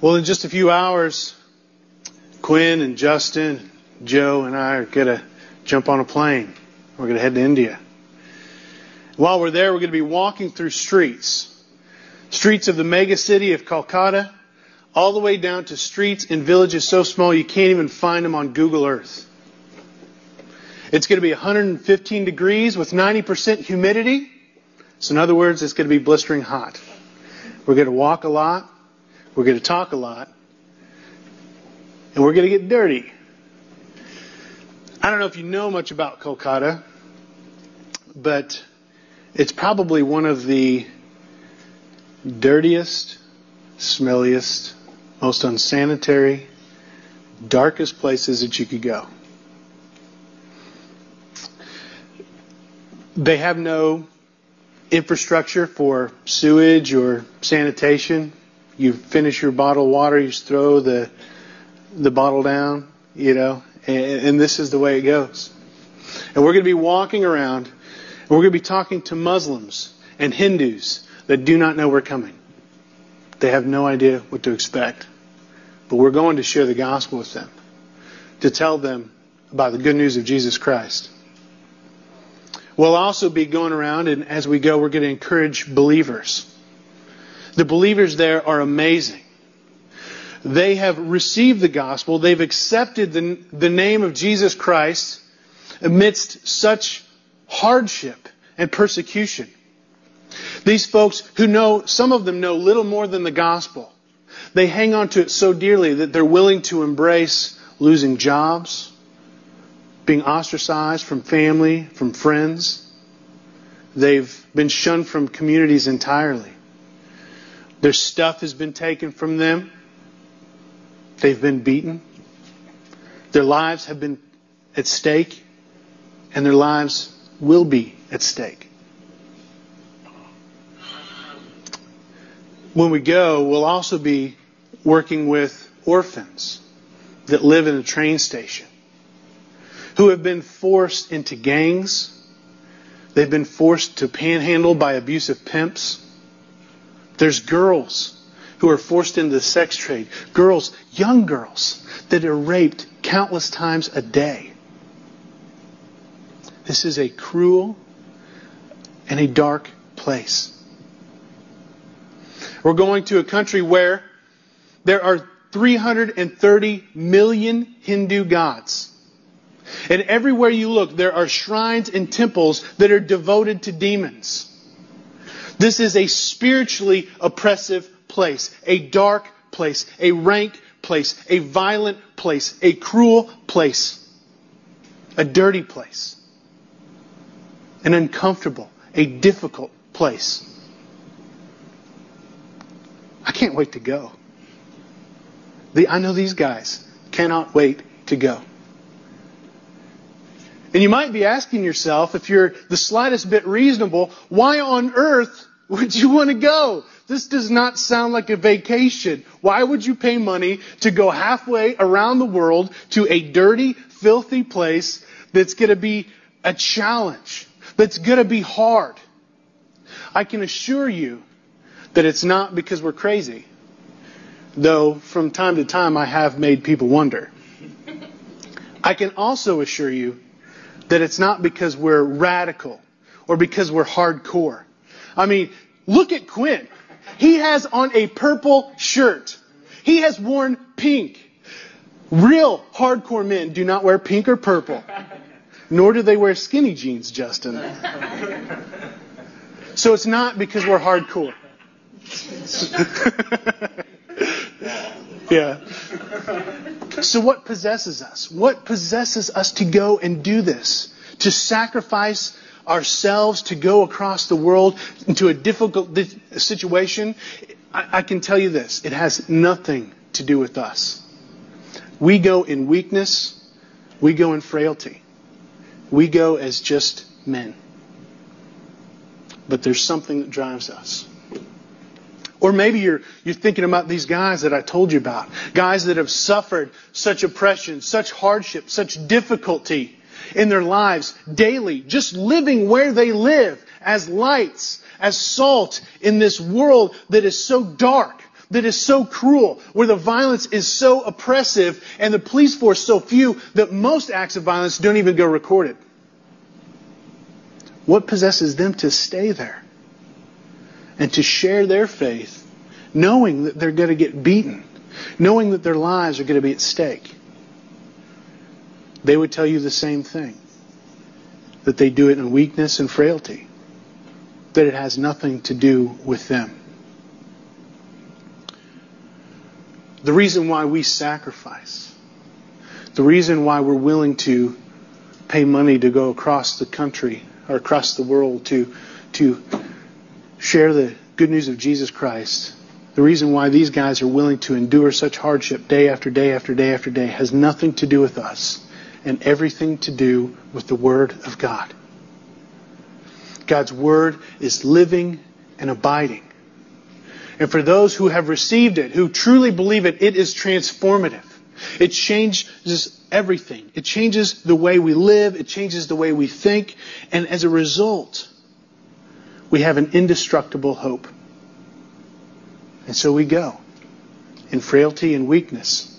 Well, in just a few hours, Quinn and Justin, Joe, and I are going to jump on a plane. We're going to head to India. While we're there, we're going to be walking through streets. Streets of the mega city of Kolkata, all the way down to streets in villages so small you can't even find them on Google Earth. It's going to be 115 degrees with 90% humidity. So, in other words, it's going to be blistering hot. We're going to walk a lot. We're going to talk a lot. And we're going to get dirty. I don't know if you know much about Kolkata, but it's probably one of the dirtiest, smelliest, most unsanitary, darkest places that you could go. They have no infrastructure for sewage or sanitation. You finish your bottle of water, you just throw the the bottle down, you know, and, and this is the way it goes. And we're going to be walking around, and we're going to be talking to Muslims and Hindus that do not know we're coming. They have no idea what to expect. But we're going to share the gospel with them, to tell them about the good news of Jesus Christ. We'll also be going around, and as we go, we're going to encourage believers. The believers there are amazing. They have received the gospel, they've accepted the, the name of Jesus Christ amidst such hardship and persecution. These folks who know, some of them know little more than the gospel. They hang on to it so dearly that they're willing to embrace losing jobs, being ostracized from family, from friends. They've been shunned from communities entirely. Their stuff has been taken from them. They've been beaten. Their lives have been at stake, and their lives will be at stake. When we go, we'll also be working with orphans that live in a train station who have been forced into gangs. They've been forced to panhandle by abusive pimps. There's girls who are forced into the sex trade. Girls, young girls, that are raped countless times a day. This is a cruel and a dark place. We're going to a country where there are 330 million Hindu gods. And everywhere you look, there are shrines and temples that are devoted to demons. This is a spiritually oppressive place, a dark place, a rank place, a violent place, a cruel place, a dirty place, an uncomfortable, a difficult place. I can't wait to go. The, I know these guys cannot wait to go. And you might be asking yourself, if you're the slightest bit reasonable, why on earth would you want to go? This does not sound like a vacation. Why would you pay money to go halfway around the world to a dirty, filthy place that's going to be a challenge, that's going to be hard? I can assure you that it's not because we're crazy, though from time to time I have made people wonder. I can also assure you that it's not because we're radical or because we're hardcore. I mean, look at Quinn. He has on a purple shirt. He has worn pink. Real hardcore men do not wear pink or purple. Nor do they wear skinny jeans, Justin. So it's not because we're hardcore. yeah. So, what possesses us? What possesses us to go and do this? To sacrifice ourselves to go across the world into a difficult situation? I, I can tell you this it has nothing to do with us. We go in weakness, we go in frailty, we go as just men. But there's something that drives us. Or maybe you're, you're thinking about these guys that I told you about. Guys that have suffered such oppression, such hardship, such difficulty in their lives daily, just living where they live as lights, as salt in this world that is so dark, that is so cruel, where the violence is so oppressive and the police force so few that most acts of violence don't even go recorded? What possesses them to stay there and to share their faith, knowing that they're going to get beaten, knowing that their lives are going to be at stake? They would tell you the same thing that they do it in weakness and frailty, that it has nothing to do with them. The reason why we sacrifice, the reason why we're willing to pay money to go across the country or across the world to, to share the good news of Jesus Christ, the reason why these guys are willing to endure such hardship day after day after day after day has nothing to do with us and everything to do with the Word of God. God's Word is living and abiding. And for those who have received it, who truly believe it, it is transformative. It changes everything. It changes the way we live. It changes the way we think. And as a result, we have an indestructible hope. And so we go in frailty and weakness,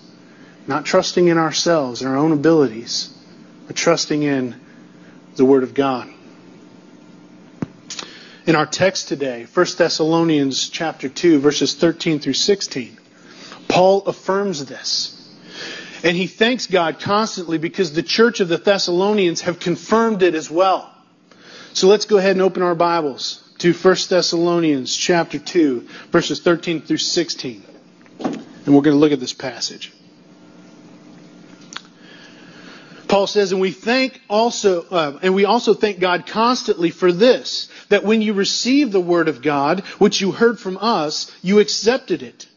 not trusting in ourselves and our own abilities, but trusting in the Word of God. In our text today, 1 Thessalonians chapter 2 verses 13 through 16, Paul affirms this. And he thanks God constantly because the church of the Thessalonians have confirmed it as well. So let's go ahead and open our Bibles to 1 Thessalonians chapter 2 verses 13 through 16. And we're going to look at this passage. Paul says, and we thank also, uh, and we also thank God constantly for this, that when you received the word of God, which you heard from us, you accepted it.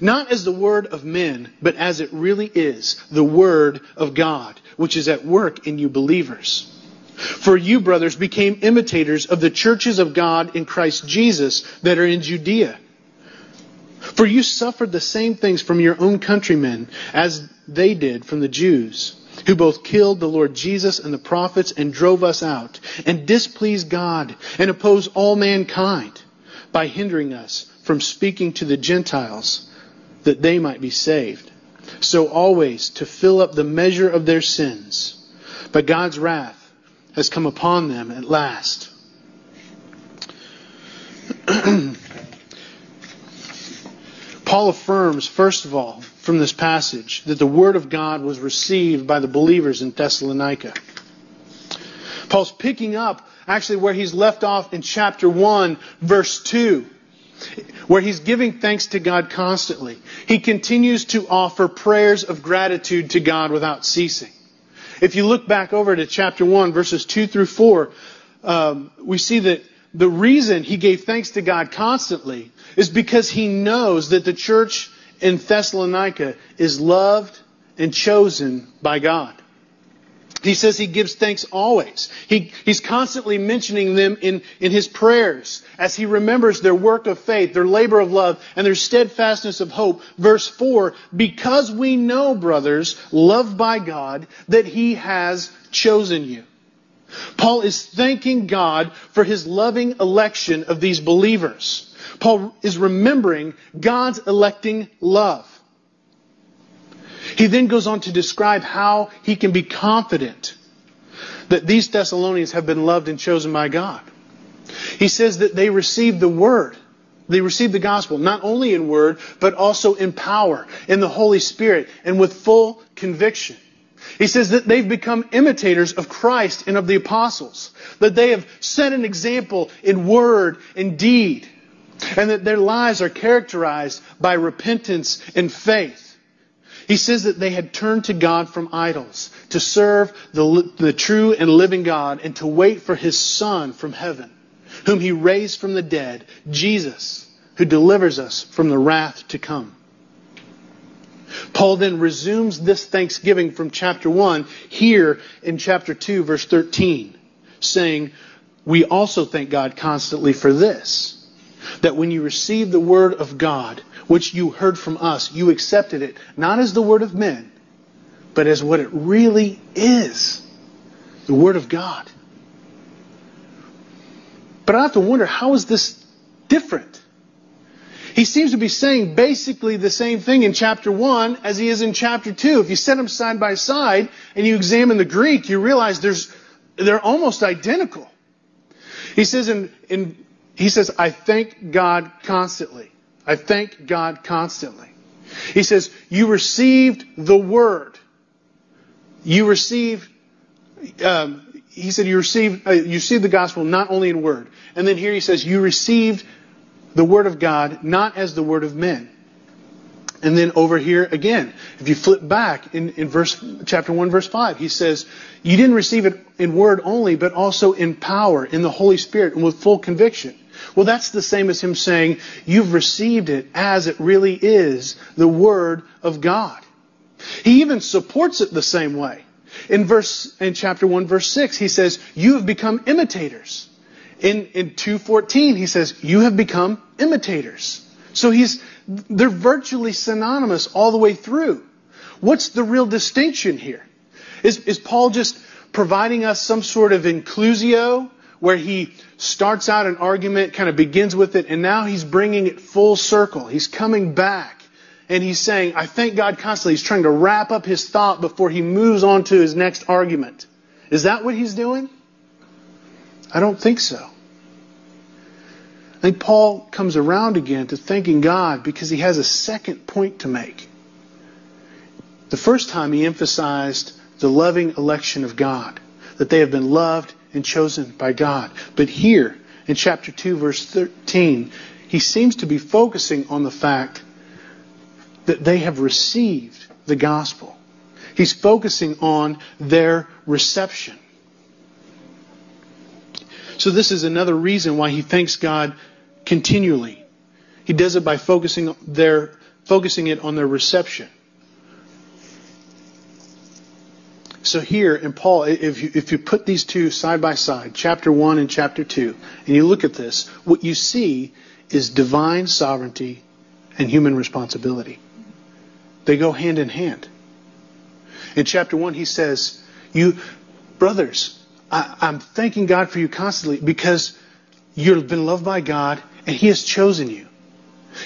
Not as the word of men, but as it really is, the word of God, which is at work in you believers. For you, brothers, became imitators of the churches of God in Christ Jesus that are in Judea. For you suffered the same things from your own countrymen as they did from the Jews who both killed the Lord Jesus and the prophets and drove us out, and displeased God and opposed all mankind by hindering us from speaking to the Gentiles that they might be saved. So always to fill up the measure of their sins. But God's wrath has come upon them at last. Paul affirms, first of all, from this passage that the Word of God was received by the believers in Thessalonica. Paul's picking up actually where he's left off in chapter 1, verse 2, where he's giving thanks to God constantly. He continues to offer prayers of gratitude to God without ceasing. If you look back over to chapter 1, verses 2 through 4, um, we see that the reason he gave thanks to God constantly is because he knows that the church in Thessalonica is loved and chosen by God. He says he gives thanks always. He, he's constantly mentioning them in, in his prayers as he remembers their work of faith, their labor of love, and their steadfastness of hope. Verse 4, because we know, brothers, loved by God, that he has chosen you. Paul is thanking God for his loving election of these believers. Paul is remembering God's electing love. He then goes on to describe how he can be confident that these Thessalonians have been loved and chosen by God. He says that they received the word. They received the gospel, not only in word, but also in power, in the Holy Spirit, and with full conviction. He says that they've become imitators of Christ and of the apostles, that they have set an example in word and deed and that their lives are characterized by repentance and faith. He says that they had turned to God from idols to serve the, the true and living God and to wait for his Son from heaven, whom he raised from the dead, Jesus, who delivers us from the wrath to come. Paul then resumes this thanksgiving from chapter 1 here in chapter 2, verse 13, saying, We also thank God constantly for this that when you receive the word of God, which you heard from us, you accepted it not as the word of men, but as what it really is the word of God. But I have to wonder how is this different? He seems to be saying basically the same thing in chapter 1 as he is in chapter 2. If you set them side by side and you examine the Greek, you realize there's, they're almost identical. He says in, in he says, I thank God constantly. I thank God constantly. He says, you received the word. You received, um, he said, you received, uh, you received the gospel not only in word. And then here he says, you received the word of God not as the word of men. And then over here again, if you flip back in, in verse, chapter 1 verse 5, he says, you didn't receive it in word only, but also in power, in the Holy Spirit, and with full conviction. Well, that's the same as him saying, you've received it as it really is, the Word of God. He even supports it the same way. In verse, in chapter 1 verse 6, he says, you have become imitators. In, in 2.14, he says, you have become imitators. So he's, they're virtually synonymous all the way through. What's the real distinction here? Is, is Paul just providing us some sort of inclusio where he starts out an argument, kind of begins with it, and now he's bringing it full circle. He's coming back and he's saying, I thank God constantly. He's trying to wrap up his thought before he moves on to his next argument. Is that what he's doing? I don't think so. I think Paul comes around again to thanking God because he has a second point to make. The first time he emphasized the loving election of God, that they have been loved and chosen by God. But here, in chapter 2, verse 13, he seems to be focusing on the fact that they have received the gospel. He's focusing on their reception. So this is another reason why he thanks God continually. He does it by focusing their focusing it on their reception. So here in Paul, if you, if you put these two side by side, chapter 1 and chapter 2, and you look at this, what you see is divine sovereignty and human responsibility. They go hand in hand. In chapter 1, he says, You, brothers, I, I'm thanking God for you constantly because you've been loved by God and He has chosen you.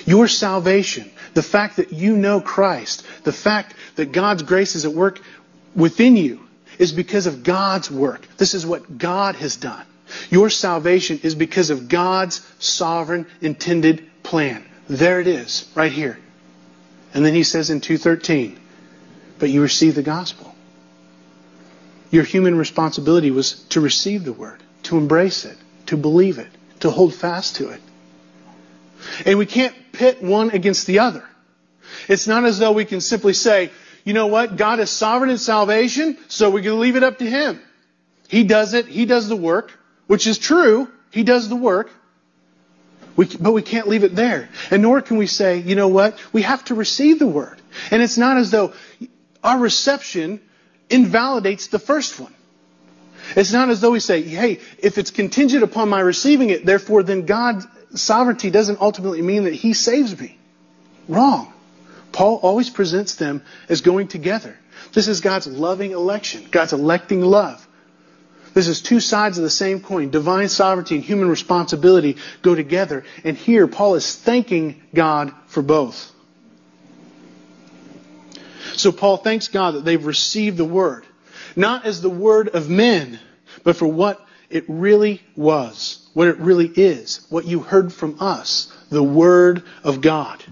Your salvation, the fact that you know Christ, the fact that God's grace is at work within you is because of God's work. This is what God has done. Your salvation is because of God's sovereign intended plan. There it is, right here. And then he says in 213, but you receive the gospel. Your human responsibility was to receive the word, to embrace it, to believe it, to hold fast to it. And we can't pit one against the other. It's not as though we can simply say, you know what? God is sovereign in salvation, so we can leave it up to Him. He does it. He does the work, which is true. He does the work. We, but we can't leave it there. And nor can we say, you know what? We have to receive the word. And it's not as though our reception invalidates the first one. It's not as though we say, hey, if it's contingent upon my receiving it, therefore then God's sovereignty doesn't ultimately mean that He saves me. Wrong. Paul always presents them as going together. This is God's loving election, God's electing love. This is two sides of the same coin. Divine sovereignty and human responsibility go together. And here, Paul is thanking God for both. So Paul thanks God that they've received the word, not as the word of men, but for what it really was, what it really is, what you heard from us, the word of God.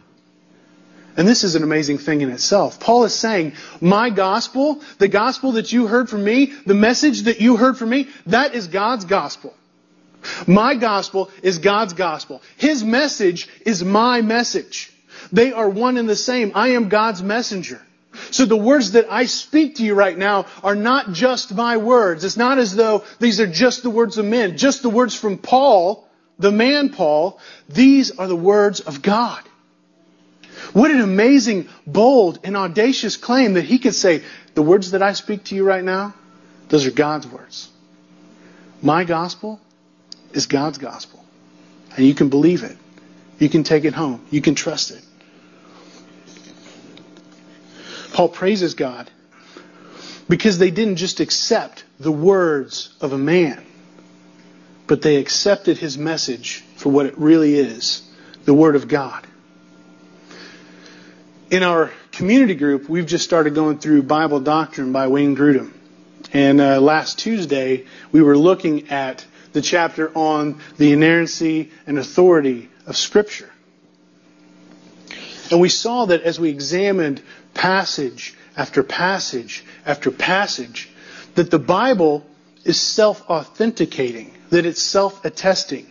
And this is an amazing thing in itself. Paul is saying, my gospel, the gospel that you heard from me, the message that you heard from me, that is God's gospel. My gospel is God's gospel. His message is my message. They are one and the same. I am God's messenger. So the words that I speak to you right now are not just my words. It's not as though these are just the words of men, just the words from Paul, the man Paul. These are the words of God. What an amazing, bold, and audacious claim that he could say, the words that I speak to you right now, those are God's words. My gospel is God's gospel. And you can believe it. You can take it home. You can trust it. Paul praises God because they didn't just accept the words of a man, but they accepted his message for what it really is the Word of God. In our community group, we've just started going through Bible Doctrine by Wayne Grudem. And uh, last Tuesday, we were looking at the chapter on the inerrancy and authority of Scripture. And we saw that as we examined passage after passage after passage, that the Bible is self authenticating, that it's self attesting.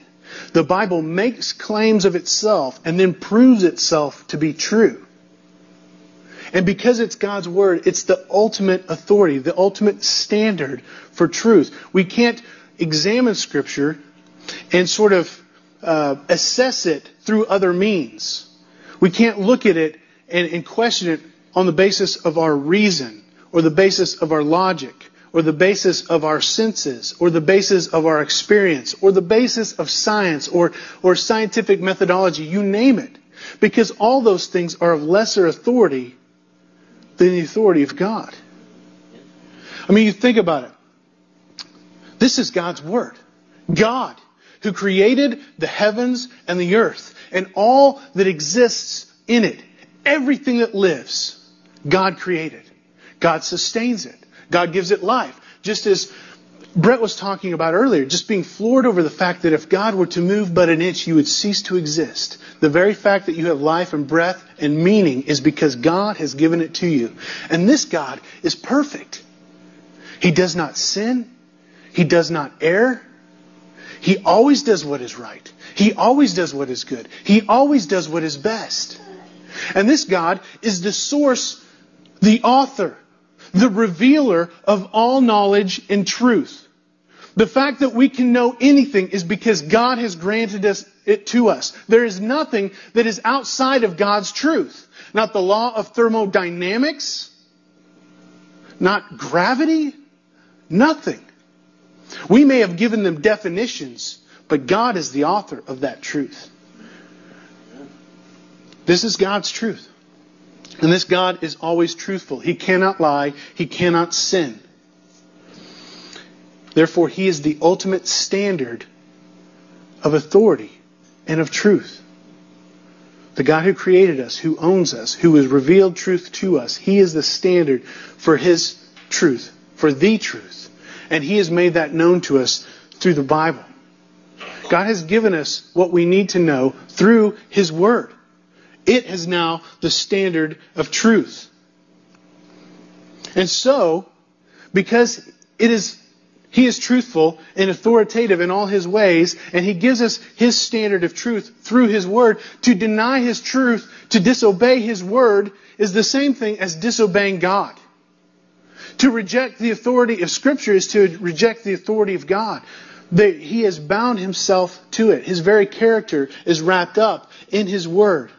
The Bible makes claims of itself and then proves itself to be true. And because it's God's Word, it's the ultimate authority, the ultimate standard for truth. We can't examine Scripture and sort of uh, assess it through other means. We can't look at it and, and question it on the basis of our reason or the basis of our logic or the basis of our senses, or the basis of our experience, or the basis of science, or, or scientific methodology, you name it. Because all those things are of lesser authority than the authority of God. I mean, you think about it. This is God's Word. God, who created the heavens and the earth, and all that exists in it, everything that lives, God created. God sustains it. God gives it life. Just as Brett was talking about earlier, just being floored over the fact that if God were to move but an inch, you would cease to exist. The very fact that you have life and breath and meaning is because God has given it to you. And this God is perfect. He does not sin. He does not err. He always does what is right. He always does what is good. He always does what is best. And this God is the source, the author, the revealer of all knowledge and truth. The fact that we can know anything is because God has granted us it to us. There is nothing that is outside of God's truth. Not the law of thermodynamics, not gravity, nothing. We may have given them definitions, but God is the author of that truth. This is God's truth. And this God is always truthful. He cannot lie. He cannot sin. Therefore, He is the ultimate standard of authority and of truth. The God who created us, who owns us, who has revealed truth to us, He is the standard for His truth, for the truth. And He has made that known to us through the Bible. God has given us what we need to know through His Word. It is now the standard of truth. And so, because it is he is truthful and authoritative in all his ways, and he gives us his standard of truth through his word. To deny his truth, to disobey his word, is the same thing as disobeying God. To reject the authority of Scripture is to reject the authority of God. he has bound himself to it. His very character is wrapped up in his word.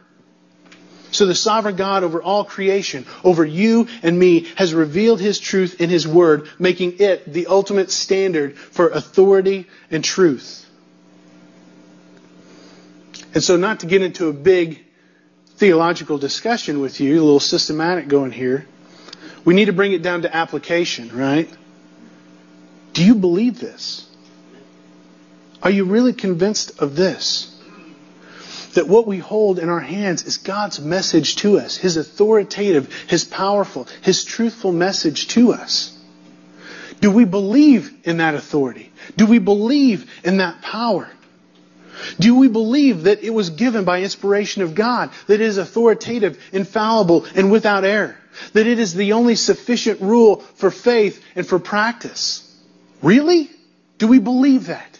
So the sovereign God over all creation, over you and me, has revealed his truth in his word, making it the ultimate standard for authority and truth. And so, not to get into a big theological discussion with you, a little systematic going here, we need to bring it down to application, right? Do you believe this? Are you really convinced of this? That what we hold in our hands is God's message to us, His authoritative, His powerful, His truthful message to us. Do we believe in that authority? Do we believe in that power? Do we believe that it was given by inspiration of God, that it is authoritative, infallible, and without error? That it is the only sufficient rule for faith and for practice? Really? Do we believe that?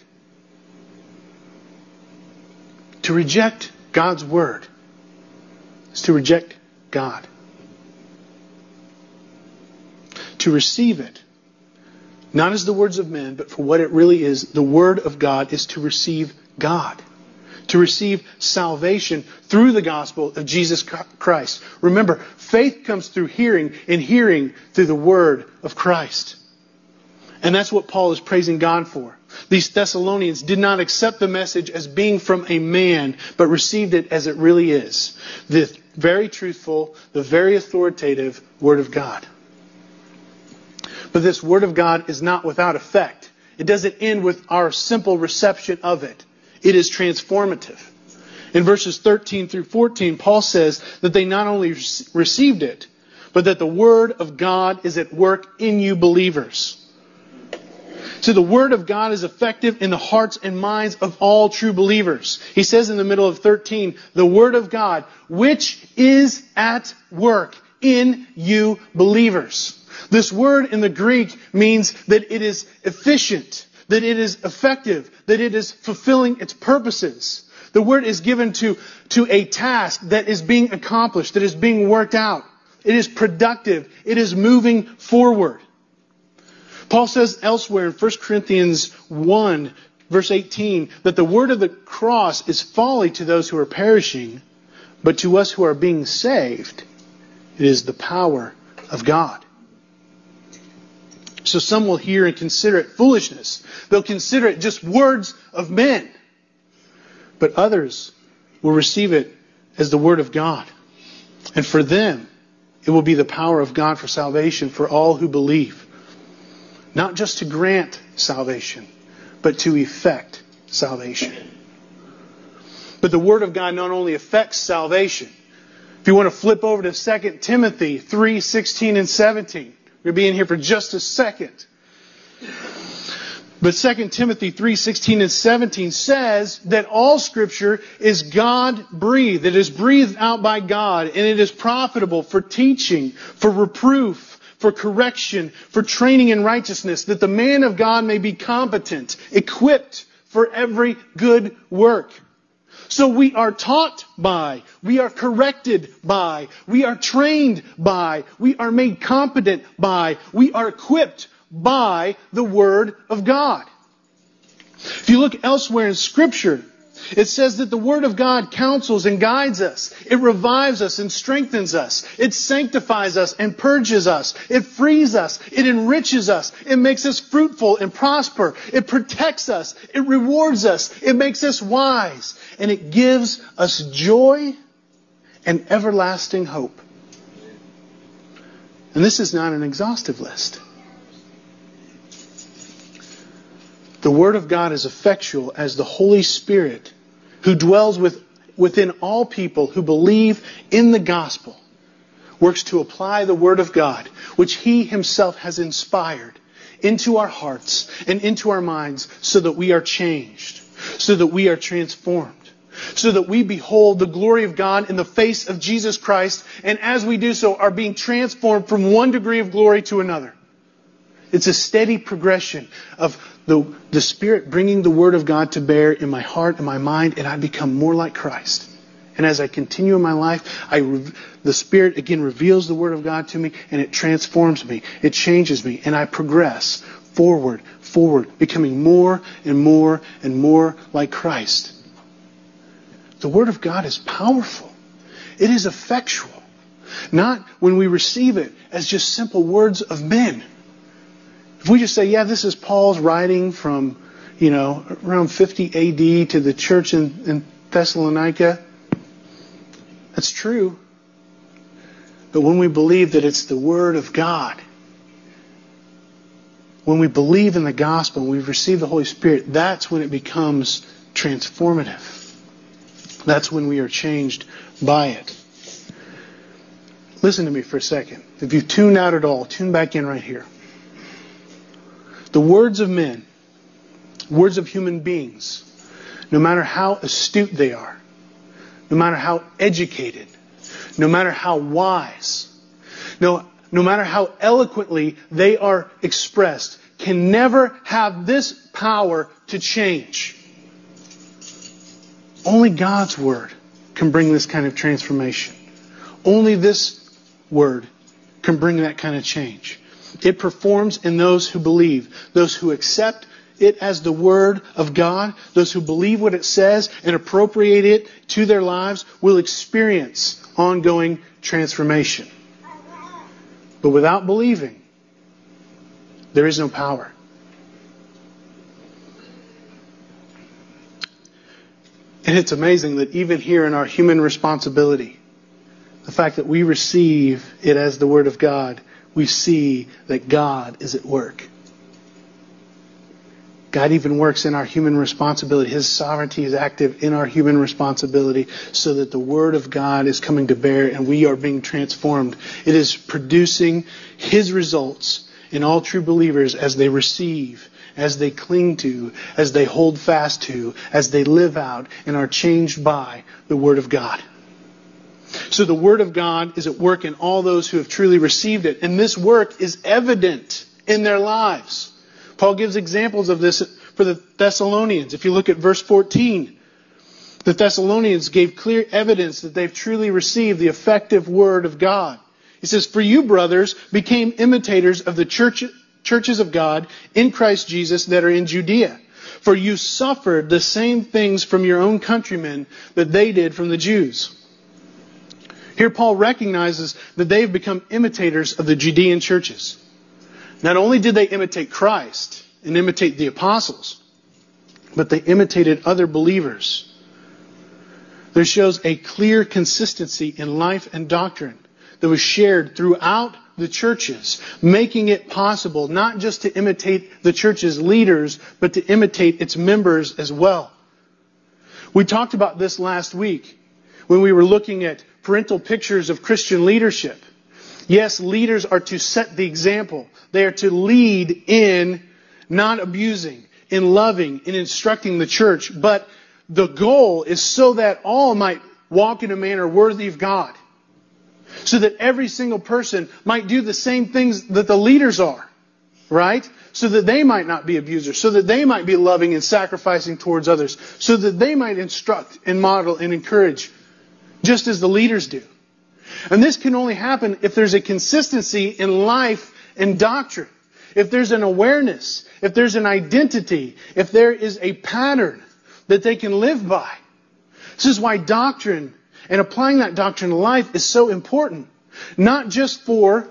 To reject God's word is to reject God. To receive it, not as the words of men, but for what it really is, the word of God is to receive God. To receive salvation through the gospel of Jesus Christ. Remember, faith comes through hearing, and hearing through the word of Christ. And that's what Paul is praising God for. These Thessalonians did not accept the message as being from a man, but received it as it really is the very truthful, the very authoritative Word of God. But this Word of God is not without effect. It doesn't end with our simple reception of it, it is transformative. In verses 13 through 14, Paul says that they not only received it, but that the Word of God is at work in you believers. So the Word of God is effective in the hearts and minds of all true believers. He says in the middle of 13, the Word of God, which is at work in you believers. This word in the Greek means that it is efficient, that it is effective, that it is fulfilling its purposes. The word is given to, to a task that is being accomplished, that is being worked out. It is productive. It is moving forward. Paul says elsewhere in 1 Corinthians 1, verse 18, that the word of the cross is folly to those who are perishing, but to us who are being saved, it is the power of God. So some will hear and consider it foolishness. They'll consider it just words of men. But others will receive it as the Word of God. And for them, it will be the power of God for salvation for all who believe. Not just to grant salvation, but to effect salvation. But the Word of God not only affects salvation. If you want to flip over to 2 Timothy 3, 16 and 17. We're going be in here for just a second. But 2 Timothy 3, 16 and 17 says that all scripture is God breathed. It is breathed out by God and it is profitable for teaching, for reproof, for correction, for training in righteousness, that the man of God may be competent, equipped for every good work. So we are taught by, we are corrected by, we are trained by, we are made competent by, we are equipped by the Word of God. If you look elsewhere in Scripture, it says that the Word of God counsels and guides us. It revives us and strengthens us. It sanctifies us and purges us. It frees us. It enriches us. It makes us fruitful and prosper. It protects us. It rewards us. It makes us wise. And it gives us joy and everlasting hope. And this is not an exhaustive list. The Word of God is effectual as the Holy Spirit who dwells with, within all people who believe in the gospel works to apply the Word of God, which He Himself has inspired, into our hearts and into our minds so that we are changed, so that we are transformed, so that we behold the glory of God in the face of Jesus Christ, and as we do so, are being transformed from one degree of glory to another. It's a steady progression of the, the Spirit bringing the Word of God to bear in my heart and my mind, and I become more like Christ. And as I continue in my life, I, the Spirit again reveals the Word of God to me, and it transforms me. It changes me, and I progress forward, forward, becoming more and more and more like Christ. The Word of God is powerful. It is effectual. Not when we receive it as just simple words of men if we just say, yeah, this is Paul's writing from, you know, around 50 AD to the church in, in Thessalonica, that's true. But when we believe that it's the Word of God, when we believe in the gospel and we've received the Holy Spirit, that's when it becomes transformative. That's when we are changed by it. Listen to me for a second. If you've tuned out at all, tune back in right here. The words of men, words of human beings, no matter how astute they are, no matter how educated, no matter how wise, no, no matter how eloquently they are expressed, can never have this power to change. Only God's Word can bring this kind of transformation. Only this Word can bring that kind of change. It performs in those who believe, those who accept it as the Word of God, those who believe what it says and appropriate it to their lives will experience ongoing transformation. But without believing, there is no power. And it's amazing that even here in our human responsibility, the fact that we receive it as the Word of God we see that God is at work. God even works in our human responsibility. His sovereignty is active in our human responsibility so that the Word of God is coming to bear and we are being transformed. It is producing His results in all true believers as they receive, as they cling to, as they hold fast to, as they live out and are changed by the Word of God. So the Word of God is at work in all those who have truly received it. And this work is evident in their lives. Paul gives examples of this for the Thessalonians. If you look at verse 14, the Thessalonians gave clear evidence that they've truly received the effective Word of God. He says, For you, brothers, became imitators of the church, churches of God in Christ Jesus that are in Judea. For you suffered the same things from your own countrymen that they did from the Jews. Here, Paul recognizes that they have become imitators of the Judean churches. Not only did they imitate Christ and imitate the apostles, but they imitated other believers. There shows a clear consistency in life and doctrine that was shared throughout the churches, making it possible not just to imitate the church's leaders, but to imitate its members as well. We talked about this last week when we were looking at parental pictures of Christian leadership. Yes, leaders are to set the example. They are to lead in not abusing, in loving, in instructing the church. But the goal is so that all might walk in a manner worthy of God. So that every single person might do the same things that the leaders are. Right? So that they might not be abusers. So that they might be loving and sacrificing towards others. So that they might instruct and model and encourage. Just as the leaders do. And this can only happen if there's a consistency in life and doctrine. If there's an awareness, if there's an identity, if there is a pattern that they can live by. This is why doctrine and applying that doctrine to life is so important. Not just for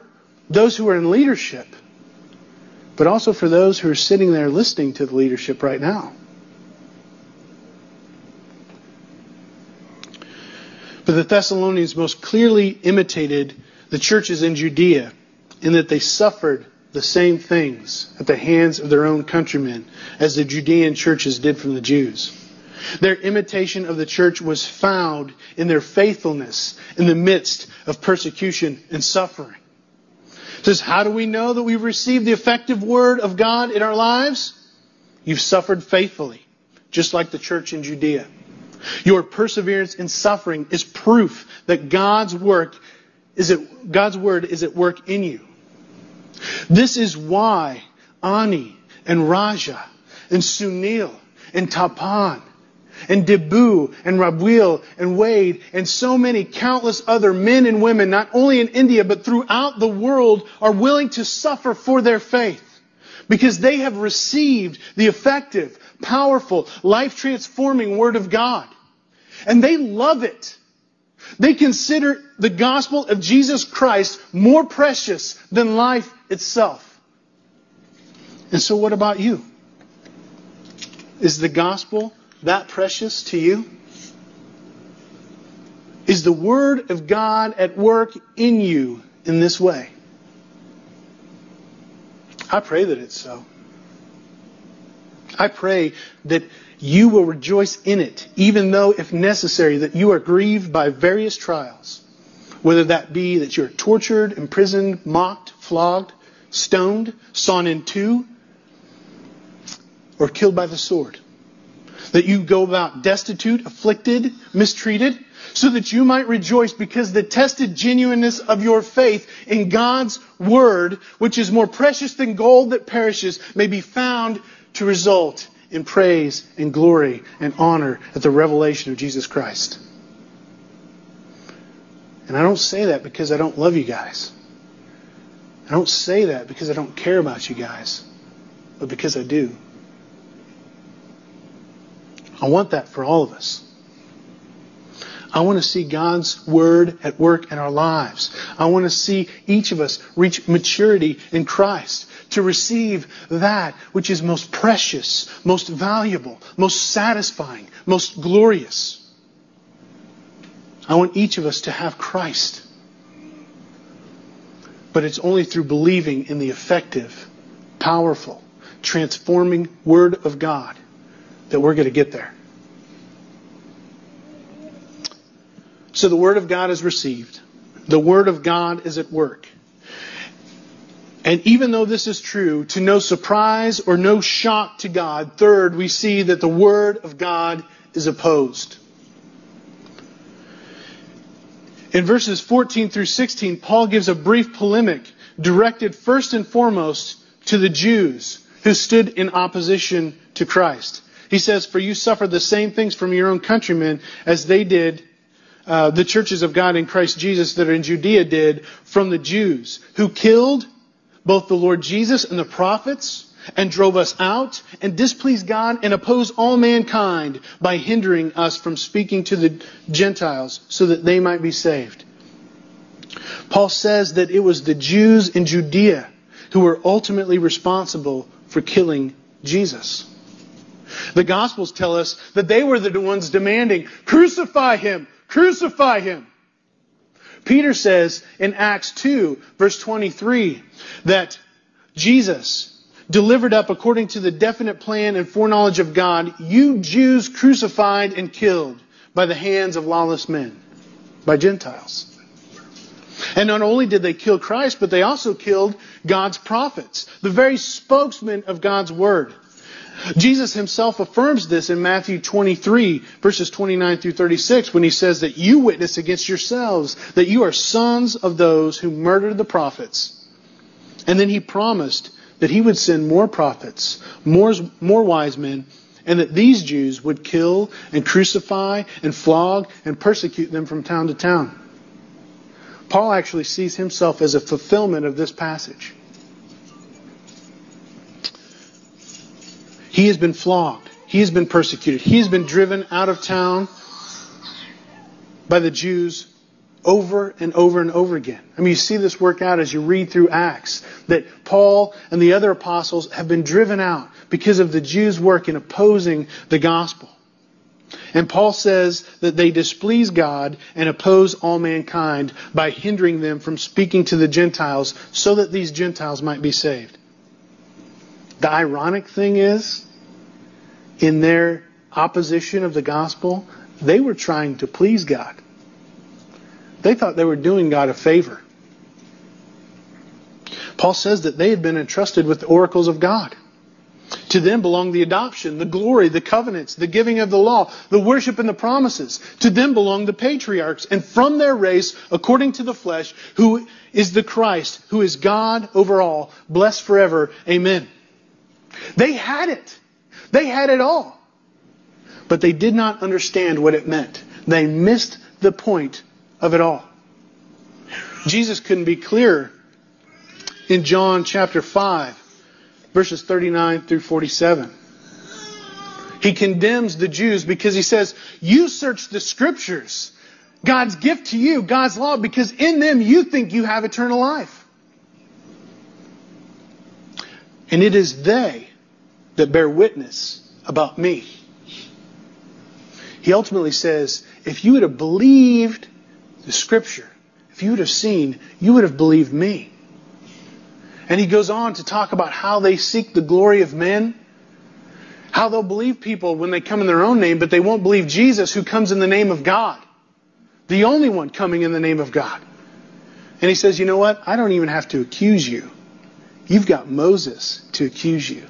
those who are in leadership, but also for those who are sitting there listening to the leadership right now. But the Thessalonians most clearly imitated the churches in Judea in that they suffered the same things at the hands of their own countrymen as the Judean churches did from the Jews. Their imitation of the church was found in their faithfulness in the midst of persecution and suffering. It says, how do we know that we've received the effective word of God in our lives? You've suffered faithfully, just like the church in Judea. Your perseverance in suffering is proof that God's work is at, God's word is at work in you. This is why Ani and Raja and Sunil and Tapan and Debu and Rabuil and Wade and so many countless other men and women, not only in India but throughout the world, are willing to suffer for their faith because they have received the effective, powerful, life transforming Word of God. And they love it. They consider the gospel of Jesus Christ more precious than life itself. And so, what about you? Is the gospel that precious to you? Is the Word of God at work in you in this way? I pray that it's so. I pray that you will rejoice in it, even though, if necessary, that you are grieved by various trials. Whether that be that you're tortured, imprisoned, mocked, flogged, stoned, sawn in two, or killed by the sword. That you go about destitute, afflicted, mistreated, so that you might rejoice because the tested genuineness of your faith in God's Word, which is more precious than gold that perishes, may be found to result in praise and glory and honor at the revelation of Jesus Christ. And I don't say that because I don't love you guys. I don't say that because I don't care about you guys, but because I do. I want that for all of us. I want to see God's Word at work in our lives. I want to see each of us reach maturity in Christ to receive that which is most precious, most valuable, most satisfying, most glorious. I want each of us to have Christ. But it's only through believing in the effective, powerful, transforming Word of God that we're going to get there. So the Word of God is received. The Word of God is at work. And even though this is true, to no surprise or no shock to God, third, we see that the Word of God is opposed. In verses 14 through 16, Paul gives a brief polemic directed first and foremost to the Jews who stood in opposition to Christ. He says, For you suffer the same things from your own countrymen as they did, uh, the churches of God in Christ Jesus that are in Judea did from the Jews, who killed both the Lord Jesus and the prophets, and drove us out, and displeased God, and opposed all mankind by hindering us from speaking to the Gentiles so that they might be saved. Paul says that it was the Jews in Judea who were ultimately responsible for killing Jesus. The Gospels tell us that they were the ones demanding, crucify him, crucify him. Peter says in Acts 2, verse 23, that Jesus, delivered up according to the definite plan and foreknowledge of God, you Jews crucified and killed by the hands of lawless men, by Gentiles. And not only did they kill Christ, but they also killed God's prophets, the very spokesman of God's word. Jesus himself affirms this in Matthew 23, verses 29 through 36, when he says that you witness against yourselves that you are sons of those who murdered the prophets. And then he promised that he would send more prophets, more, more wise men, and that these Jews would kill and crucify and flog and persecute them from town to town. Paul actually sees himself as a fulfillment of this passage. He has been flogged. He has been persecuted. He has been driven out of town by the Jews over and over and over again. I mean, you see this work out as you read through Acts that Paul and the other apostles have been driven out because of the Jews' work in opposing the gospel. And Paul says that they displease God and oppose all mankind by hindering them from speaking to the Gentiles so that these Gentiles might be saved. The ironic thing is, in their opposition of the gospel, they were trying to please God. They thought they were doing God a favor. Paul says that they had been entrusted with the oracles of God. To them belong the adoption, the glory, the covenants, the giving of the law, the worship and the promises. To them belong the patriarchs, and from their race, according to the flesh, who is the Christ, who is God over all, blessed forever. Amen. They had it. They had it all. But they did not understand what it meant. They missed the point of it all. Jesus couldn't be clearer in John chapter 5, verses 39 through 47. He condemns the Jews because he says, You search the scriptures, God's gift to you, God's law, because in them you think you have eternal life. And it is they that bear witness about me. He ultimately says, if you would have believed the scripture, if you would have seen, you would have believed me. And he goes on to talk about how they seek the glory of men, how they'll believe people when they come in their own name, but they won't believe Jesus who comes in the name of God, the only one coming in the name of God. And he says, you know what? I don't even have to accuse you. You've got Moses to accuse you.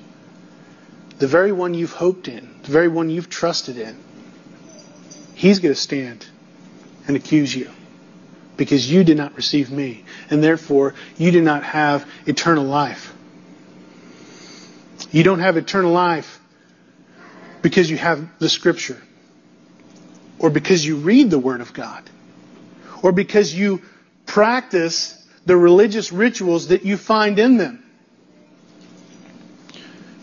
The very one you've hoped in, the very one you've trusted in. He's going to stand and accuse you because you did not receive me, and therefore you do not have eternal life. You don't have eternal life because you have the Scripture, or because you read the Word of God, or because you practice the religious rituals that you find in them.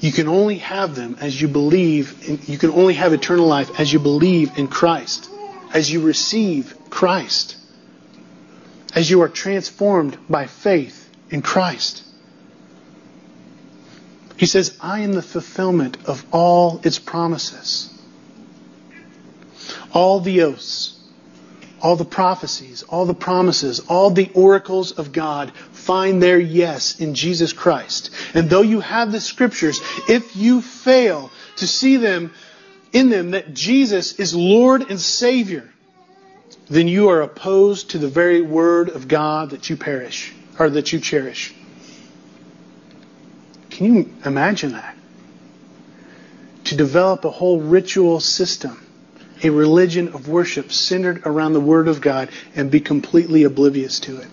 You can only have them as you believe, in, you can only have eternal life as you believe in Christ, as you receive Christ, as you are transformed by faith in Christ. He says, I am the fulfillment of all its promises. All the oaths, all the prophecies, all the promises, all the oracles of God find their yes in Jesus Christ. And though you have the scriptures, if you fail to see them in them that Jesus is Lord and Savior, then you are opposed to the very word of God that you perish or that you cherish. Can you imagine that? To develop a whole ritual system a religion of worship centered around the Word of God and be completely oblivious to it.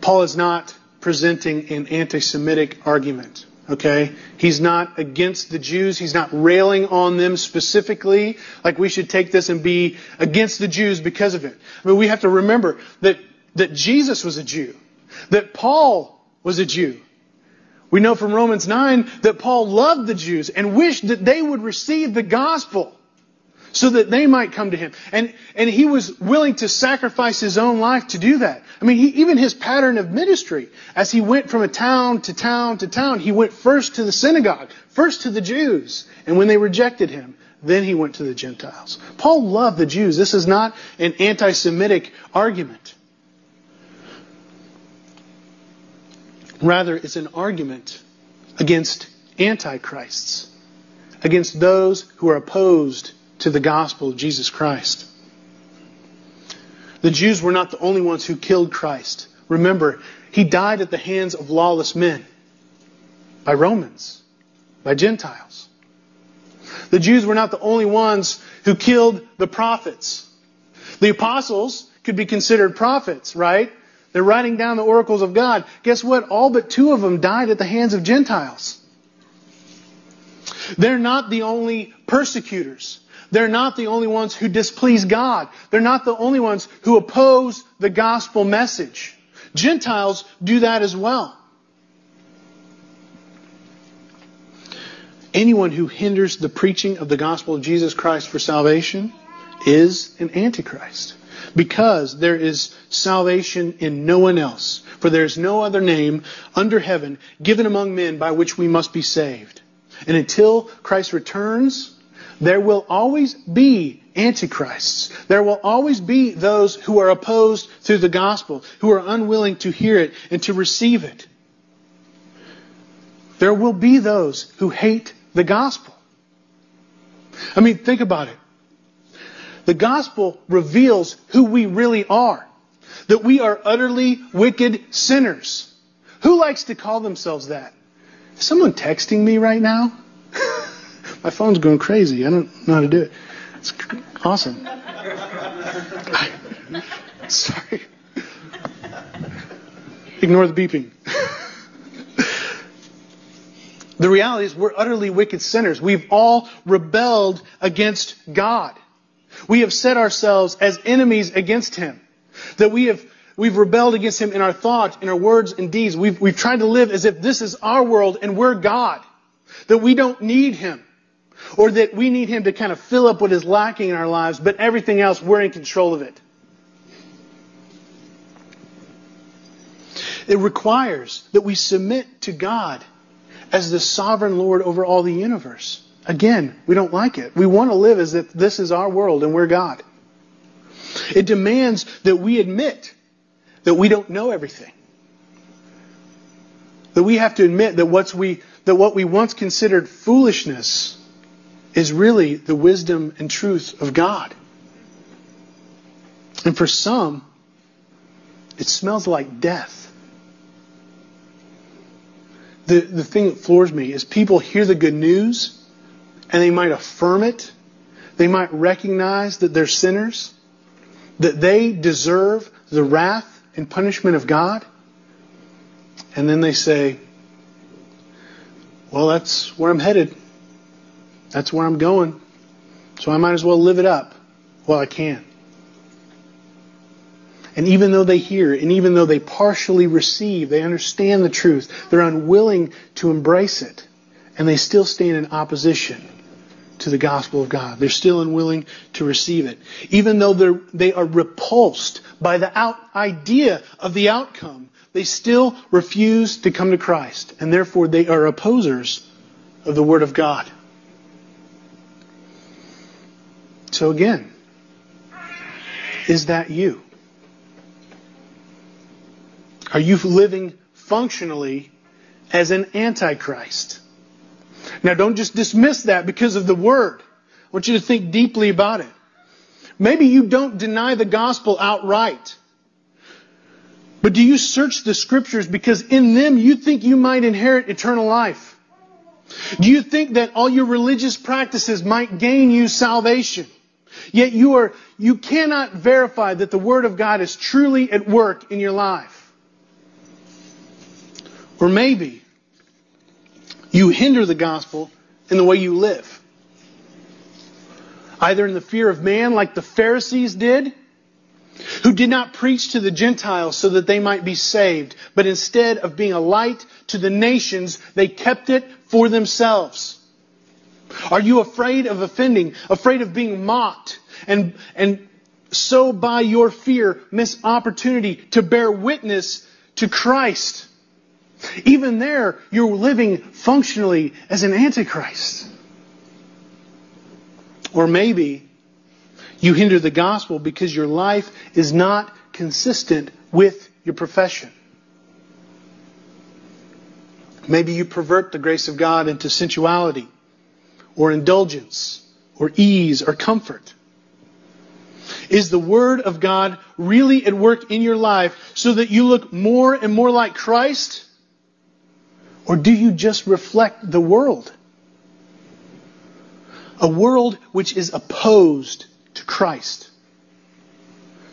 Paul is not presenting an anti Semitic argument. Okay? He's not against the Jews. He's not railing on them specifically. Like we should take this and be against the Jews because of it. I mean, we have to remember that, that Jesus was a Jew. That Paul was a Jew. We know from Romans 9 that Paul loved the Jews and wished that they would receive the gospel so that they might come to him. And, and he was willing to sacrifice his own life to do that. I mean, he, even his pattern of ministry, as he went from a town to town to town, he went first to the synagogue, first to the Jews. And when they rejected him, then he went to the Gentiles. Paul loved the Jews. This is not an anti-Semitic argument. Rather, it's an argument against antichrists, against those who are opposed to the gospel of Jesus Christ. The Jews were not the only ones who killed Christ. Remember, he died at the hands of lawless men, by Romans, by Gentiles. The Jews were not the only ones who killed the prophets. The apostles could be considered prophets, right? They're writing down the oracles of God. Guess what? All but two of them died at the hands of Gentiles. They're not the only persecutors. They're not the only ones who displease God. They're not the only ones who oppose the gospel message. Gentiles do that as well. Anyone who hinders the preaching of the gospel of Jesus Christ for salvation is an antichrist because there is salvation in no one else. For there is no other name under heaven given among men by which we must be saved. And until Christ returns, there will always be antichrists. There will always be those who are opposed to the gospel, who are unwilling to hear it and to receive it. There will be those who hate the gospel. I mean, think about it. The gospel reveals who we really are. That we are utterly wicked sinners. Who likes to call themselves that? Is someone texting me right now? My phone's going crazy. I don't know how to do it. It's awesome. Sorry. Ignore the beeping. the reality is we're utterly wicked sinners. We've all rebelled against God. We have set ourselves as enemies against Him. That we have We've rebelled against Him in our thoughts, in our words and deeds. We've, we've tried to live as if this is our world and we're God. That we don't need Him. Or that we need Him to kind of fill up what is lacking in our lives, but everything else, we're in control of it. It requires that we submit to God as the sovereign Lord over all the universe. Again, we don't like it. We want to live as if this is our world and we're God. It demands that we admit that we don't know everything. That we have to admit that what's we that what we once considered foolishness is really the wisdom and truth of God. And for some, it smells like death. The, the thing that floors me is people hear the good news and they might affirm it. They might recognize that they're sinners, that they deserve the wrath and punishment of God. And then they say, well, that's where I'm headed. That's where I'm going. So I might as well live it up while I can. And even though they hear, and even though they partially receive, they understand the truth, they're unwilling to embrace it, and they still stand in opposition to the gospel of God. They're still unwilling to receive it. Even though they're, they are repulsed by the out, idea of the outcome, they still refuse to come to Christ. And therefore they are opposers of the Word of God. So again, is that you? Are you living functionally as an antichrist? Now don't just dismiss that because of the word. I want you to think deeply about it. Maybe you don't deny the gospel outright. But do you search the scriptures because in them you think you might inherit eternal life? Do you think that all your religious practices might gain you salvation? Yet you are, you cannot verify that the Word of God is truly at work in your life. Or maybe you hinder the gospel in the way you live. Either in the fear of man, like the Pharisees did, who did not preach to the Gentiles so that they might be saved, but instead of being a light to the nations, they kept it for themselves. Are you afraid of offending, afraid of being mocked, and, and so by your fear miss opportunity to bear witness to Christ? Even there, you're living functionally as an antichrist. Or maybe you hinder the gospel because your life is not consistent with your profession. Maybe you pervert the grace of God into sensuality or indulgence or ease or comfort. Is the Word of God really at work in your life so that you look more and more like Christ? Or do you just reflect the world? A world which is opposed to Christ.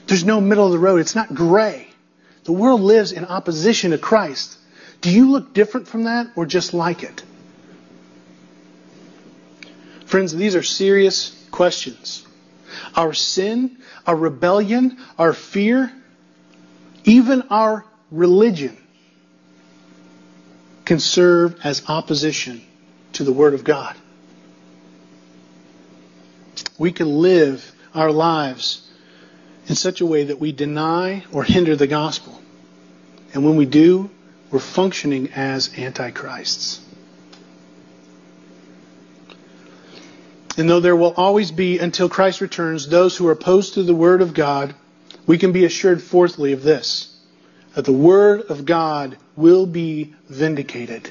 There's no middle of the road. It's not gray. The world lives in opposition to Christ. Do you look different from that or just like it? Friends, these are serious questions. Our sin, our rebellion, our fear, even our religion can serve as opposition to the Word of God. We can live our lives in such a way that we deny or hinder the gospel. And when we do, we're functioning as antichrists. And though there will always be, until Christ returns, those who are opposed to the Word of God, we can be assured, fourthly, of this that the Word of God will be vindicated.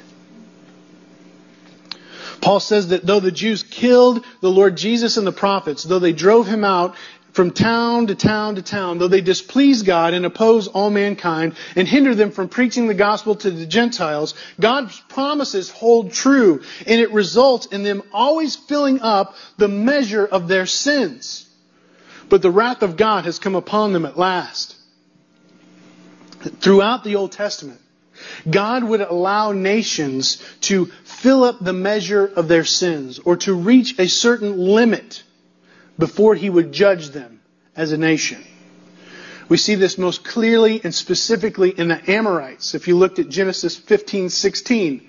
Paul says that though the Jews killed the Lord Jesus and the prophets, though they drove him out from town to town to town, though they displease God and oppose all mankind and hinder them from preaching the gospel to the Gentiles, God's promises hold true and it results in them always filling up the measure of their sins. But the wrath of God has come upon them at last. Throughout the Old Testament, God would allow nations to fill up the measure of their sins or to reach a certain limit before he would judge them as a nation. We see this most clearly and specifically in the Amorites. If you looked at Genesis 15:16,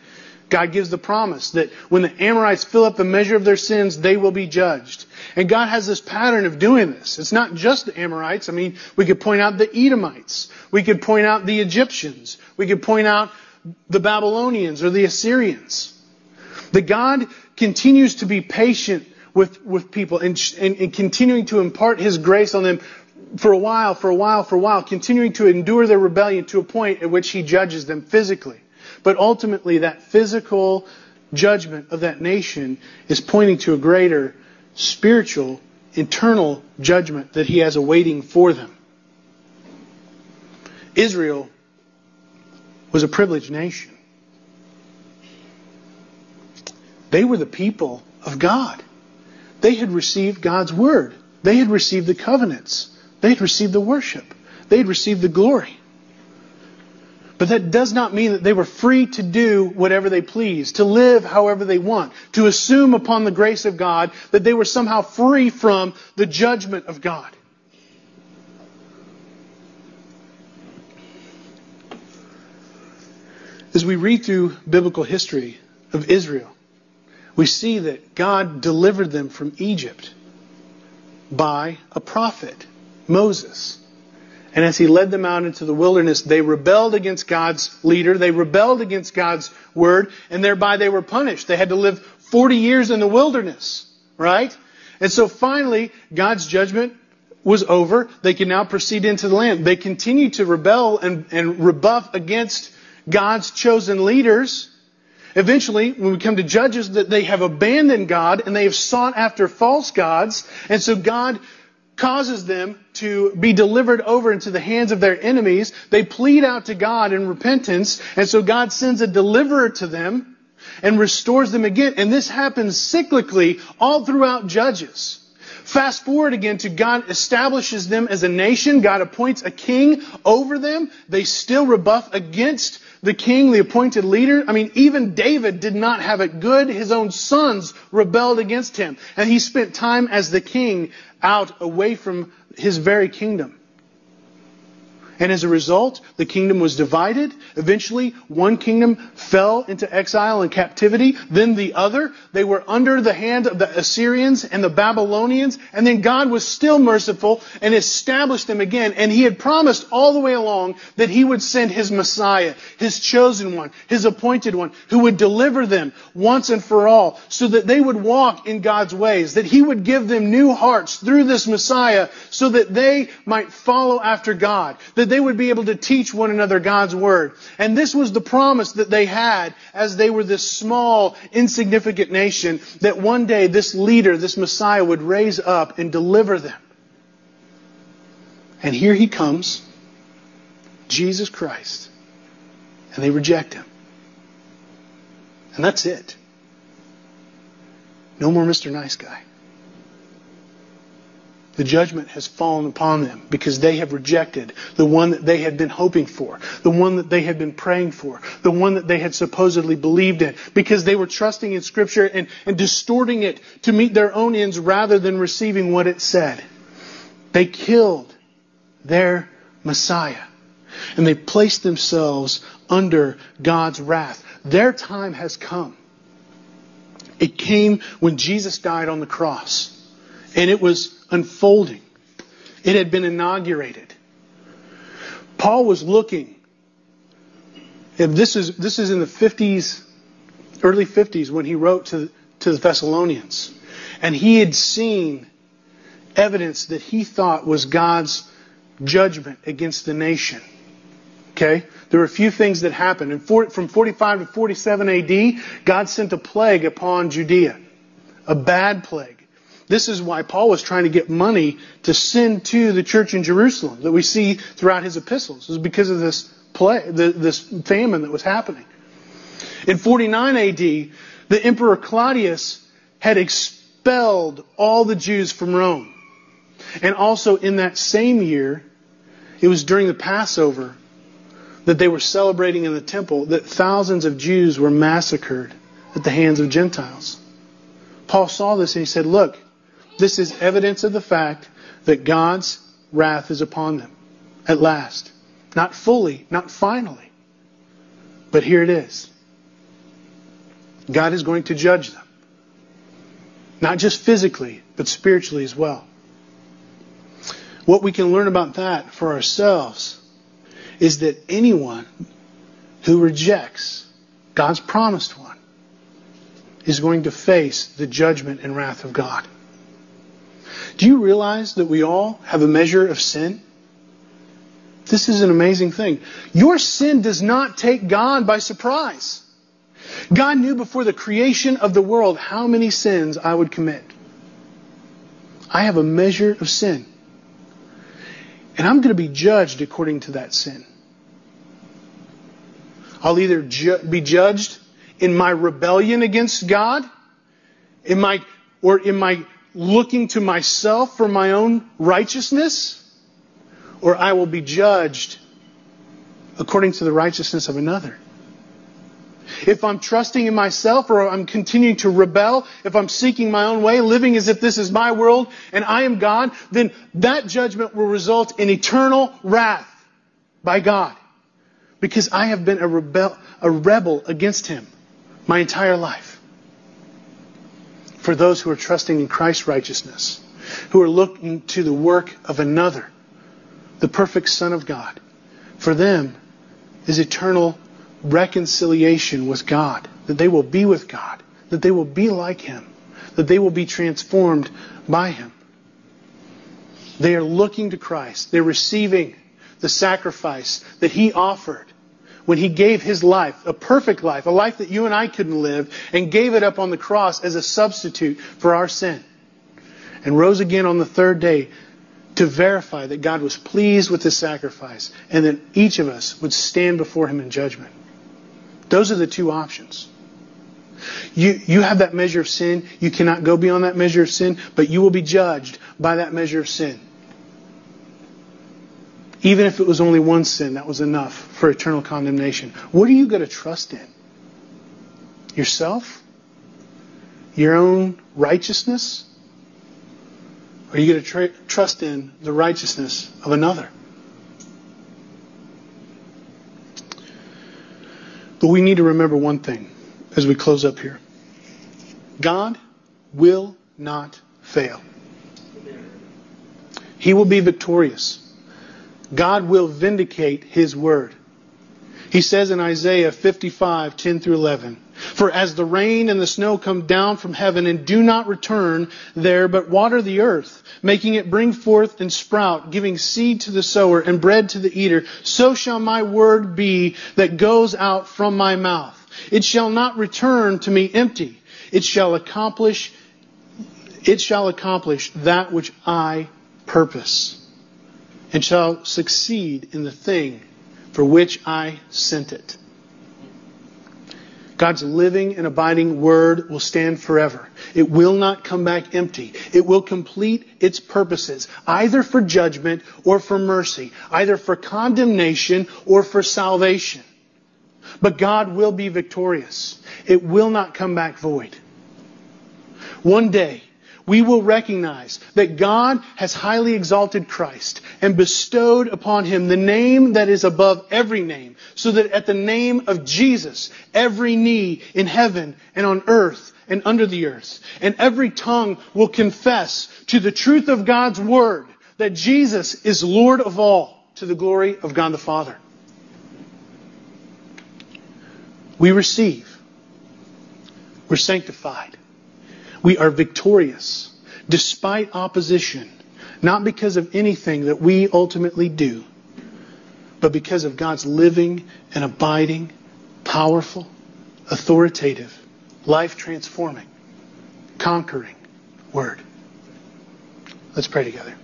God gives the promise that when the Amorites fill up the measure of their sins, they will be judged. And God has this pattern of doing this. It's not just the Amorites. I mean, we could point out the Edomites. We could point out the Egyptians. We could point out the Babylonians or the Assyrians. The God continues to be patient with, with people and, and, and continuing to impart His grace on them for a while, for a while, for a while, continuing to endure their rebellion to a point at which He judges them physically. But ultimately, that physical judgment of that nation is pointing to a greater spiritual, internal judgment that he has awaiting for them. Israel was a privileged nation. They were the people of God. They had received God's word. They had received the covenants. They had received the worship. They had received the glory. But that does not mean that they were free to do whatever they please, to live however they want, to assume upon the grace of God that they were somehow free from the judgment of God. As we read through biblical history of Israel, we see that God delivered them from Egypt by a prophet, Moses. And as he led them out into the wilderness, they rebelled against God's leader. They rebelled against God's word, and thereby they were punished. They had to live 40 years in the wilderness, right? And so finally, God's judgment was over. They can now proceed into the land. They continue to rebel and, and rebuff against God's chosen leaders. Eventually, when we come to Judges, that they have abandoned God and they have sought after false gods. And so God causes them to be delivered over into the hands of their enemies. They plead out to God in repentance. And so God sends a deliverer to them and restores them again. And this happens cyclically all throughout Judges. Fast forward again to God establishes them as a nation. God appoints a king over them. They still rebuff against the king, the appointed leader. I mean, even David did not have it good. His own sons rebelled against him. And he spent time as the king out away from his very kingdom. And as a result, the kingdom was divided. Eventually, one kingdom fell into exile and captivity. Then the other, they were under the hand of the Assyrians and the Babylonians. And then God was still merciful and established them again. And He had promised all the way along that He would send His Messiah, His chosen one, His appointed one, who would deliver them once and for all so that they would walk in God's ways, that He would give them new hearts through this Messiah so that they might follow after God, that they would be able to teach one another God's Word. And this was the promise that they had as they were this small, insignificant nation, that one day this leader, this Messiah would raise up and deliver them. And here he comes, Jesus Christ. And they reject him. And that's it. No more Mr. Nice Guy the judgment has fallen upon them because they have rejected the one that they had been hoping for, the one that they had been praying for, the one that they had supposedly believed in, because they were trusting in Scripture and, and distorting it to meet their own ends rather than receiving what it said. They killed their Messiah and they placed themselves under God's wrath. Their time has come. It came when Jesus died on the cross. And it was unfolding. It had been inaugurated. Paul was looking. And this is, this is in the 50s, early 50s, when he wrote to, to the Thessalonians. And he had seen evidence that he thought was God's judgment against the nation. Okay? There were a few things that happened. And from 45 to 47 AD, God sent a plague upon Judea. A bad plague. This is why Paul was trying to get money to send to the church in Jerusalem that we see throughout his epistles. It was because of this play, this famine that was happening. In 49 AD, the Emperor Claudius had expelled all the Jews from Rome. And also in that same year, it was during the Passover that they were celebrating in the temple that thousands of Jews were massacred at the hands of Gentiles. Paul saw this and he said, Look, this is evidence of the fact that God's wrath is upon them at last. Not fully, not finally. But here it is. God is going to judge them. Not just physically, but spiritually as well. What we can learn about that for ourselves is that anyone who rejects God's promised one is going to face the judgment and wrath of God. Do you realize that we all have a measure of sin? This is an amazing thing. Your sin does not take God by surprise. God knew before the creation of the world how many sins I would commit. I have a measure of sin. And I'm going to be judged according to that sin. I'll either ju- be judged in my rebellion against God, in my, or in my looking to myself for my own righteousness, or I will be judged according to the righteousness of another. If I'm trusting in myself or I'm continuing to rebel, if I'm seeking my own way, living as if this is my world and I am God, then that judgment will result in eternal wrath by God. Because I have been a rebel, a rebel against Him my entire life. For those who are trusting in Christ's righteousness, who are looking to the work of another, the perfect Son of God. For them is eternal reconciliation with God, that they will be with God, that they will be like Him, that they will be transformed by Him. They are looking to Christ. They're receiving the sacrifice that He offered when He gave His life, a perfect life, a life that you and I couldn't live, and gave it up on the cross as a substitute for our sin. And rose again on the third day to verify that God was pleased with His sacrifice and that each of us would stand before Him in judgment. Those are the two options. You, you have that measure of sin. You cannot go beyond that measure of sin, but you will be judged by that measure of sin. Even if it was only one sin, that was enough for eternal condemnation. What are you going to trust in? Yourself? Your own righteousness? Or are you going to tra- trust in the righteousness of another? But we need to remember one thing as we close up here God will not fail, He will be victorious. God will vindicate His word. He says in Isaiah 55, 10 through 11, For as the rain and the snow come down from heaven and do not return there, but water the earth, making it bring forth and sprout, giving seed to the sower and bread to the eater, so shall my word be that goes out from my mouth. It shall not return to me empty. It shall accomplish, it shall accomplish that which I purpose and shall succeed in the thing for which I sent it. God's living and abiding word will stand forever. It will not come back empty. It will complete its purposes, either for judgment or for mercy, either for condemnation or for salvation. But God will be victorious. It will not come back void. One day, we will recognize that God has highly exalted Christ and bestowed upon him the name that is above every name, so that at the name of Jesus, every knee in heaven and on earth and under the earth, and every tongue will confess to the truth of God's word that Jesus is Lord of all to the glory of God the Father. We receive. We're sanctified. We are victorious despite opposition, not because of anything that we ultimately do, but because of God's living and abiding, powerful, authoritative, life transforming, conquering word. Let's pray together.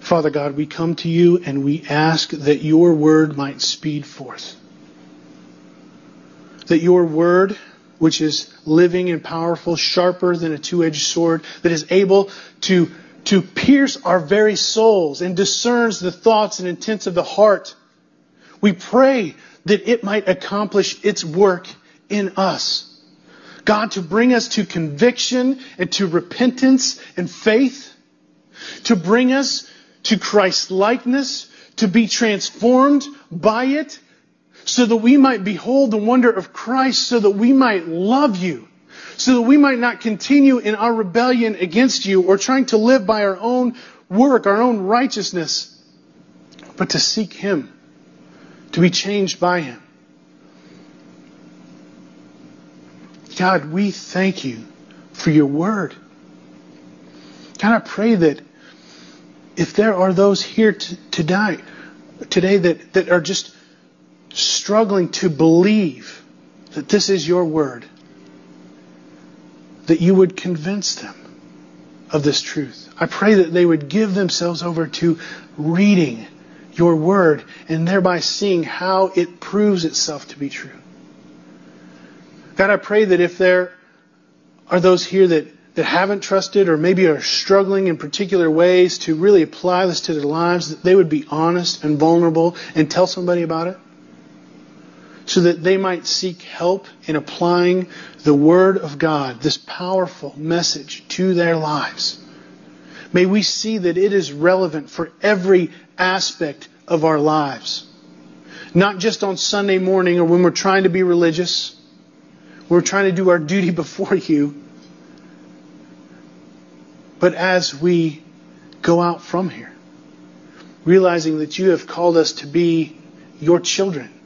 Father God, we come to you and we ask that your word might speed forth that your word, which is living and powerful, sharper than a two-edged sword, that is able to, to pierce our very souls and discerns the thoughts and intents of the heart. We pray that it might accomplish its work in us. God, to bring us to conviction and to repentance and faith, to bring us to Christ's likeness, to be transformed by it, so that we might behold the wonder of Christ, so that we might love you, so that we might not continue in our rebellion against you or trying to live by our own work, our own righteousness, but to seek Him, to be changed by Him. God, we thank you for your word. God, I pray that if there are those here to, today, today that, that are just struggling to believe that this is your word, that you would convince them of this truth. I pray that they would give themselves over to reading your word and thereby seeing how it proves itself to be true. God, I pray that if there are those here that, that haven't trusted or maybe are struggling in particular ways to really apply this to their lives, that they would be honest and vulnerable and tell somebody about it so that they might seek help in applying the Word of God, this powerful message, to their lives. May we see that it is relevant for every aspect of our lives. Not just on Sunday morning or when we're trying to be religious. We're trying to do our duty before you. But as we go out from here, realizing that you have called us to be your children,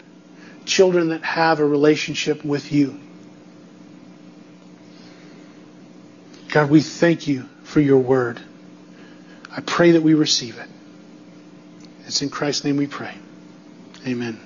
children that have a relationship with you. God, we thank you for your word. I pray that we receive it. It's in Christ's name we pray. Amen.